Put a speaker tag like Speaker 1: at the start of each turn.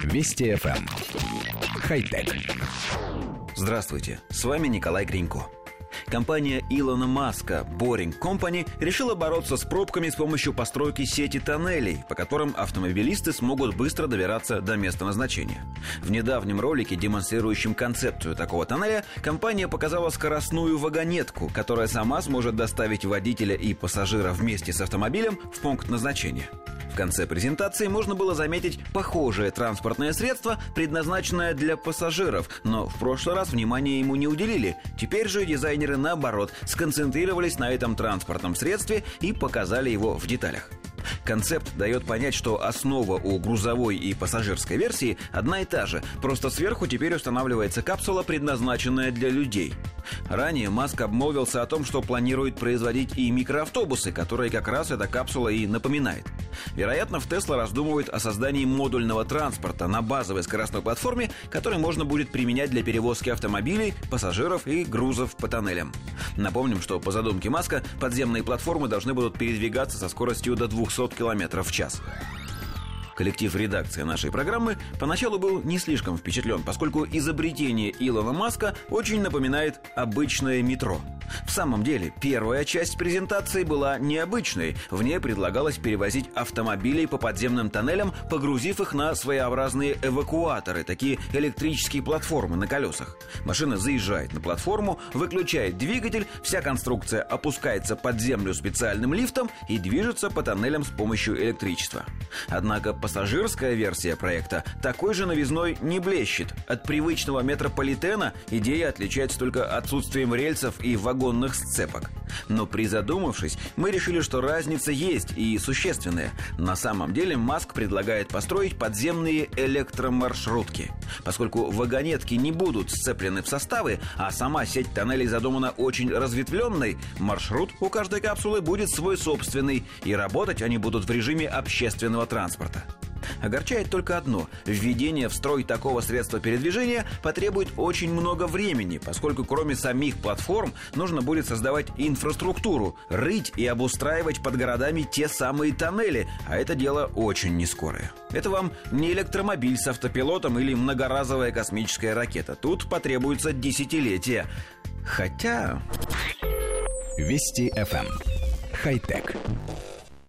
Speaker 1: Вести FM. Эм. Хай-тек.
Speaker 2: Здравствуйте, с вами Николай Гринько. Компания Илона Маска Boring Company решила бороться с пробками с помощью постройки сети тоннелей, по которым автомобилисты смогут быстро добираться до места назначения. В недавнем ролике, демонстрирующем концепцию такого тоннеля, компания показала скоростную вагонетку, которая сама сможет доставить водителя и пассажира вместе с автомобилем в пункт назначения. В конце презентации можно было заметить похожее транспортное средство, предназначенное для пассажиров, но в прошлый раз внимания ему не уделили. Теперь же дизайнеры, наоборот, сконцентрировались на этом транспортном средстве и показали его в деталях. Концепт дает понять, что основа у грузовой и пассажирской версии одна и та же, просто сверху теперь устанавливается капсула, предназначенная для людей. Ранее Маск обмолвился о том, что планирует производить и микроавтобусы, которые как раз эта капсула и напоминает. Вероятно, в Тесла раздумывают о создании модульного транспорта на базовой скоростной платформе, который можно будет применять для перевозки автомобилей, пассажиров и грузов по тоннелям. Напомним, что по задумке Маска подземные платформы должны будут передвигаться со скоростью до 200 км в час. Коллектив редакции нашей программы поначалу был не слишком впечатлен, поскольку изобретение Илона Маска очень напоминает обычное метро – в самом деле, первая часть презентации была необычной. В ней предлагалось перевозить автомобили по подземным тоннелям, погрузив их на своеобразные эвакуаторы, такие электрические платформы на колесах. Машина заезжает на платформу, выключает двигатель, вся конструкция опускается под землю специальным лифтом и движется по тоннелям с помощью электричества. Однако пассажирская версия проекта такой же новизной не блещет. От привычного метрополитена идея отличается только отсутствием рельсов и вагонов вагонных сцепок. Но призадумавшись, мы решили, что разница есть и существенная. На самом деле Маск предлагает построить подземные электромаршрутки. Поскольку вагонетки не будут сцеплены в составы, а сама сеть тоннелей задумана очень разветвленной, маршрут у каждой капсулы будет свой собственный, и работать они будут в режиме общественного транспорта. Огорчает только одно – введение в строй такого средства передвижения потребует очень много времени, поскольку кроме самих платформ нужно будет создавать инфраструктуру, рыть и обустраивать под городами те самые тоннели, а это дело очень нескорое. Это вам не электромобиль с автопилотом или многоразовая космическая ракета. Тут потребуется десятилетия. Хотя...
Speaker 1: Вести FM. Эм. Хай-тек.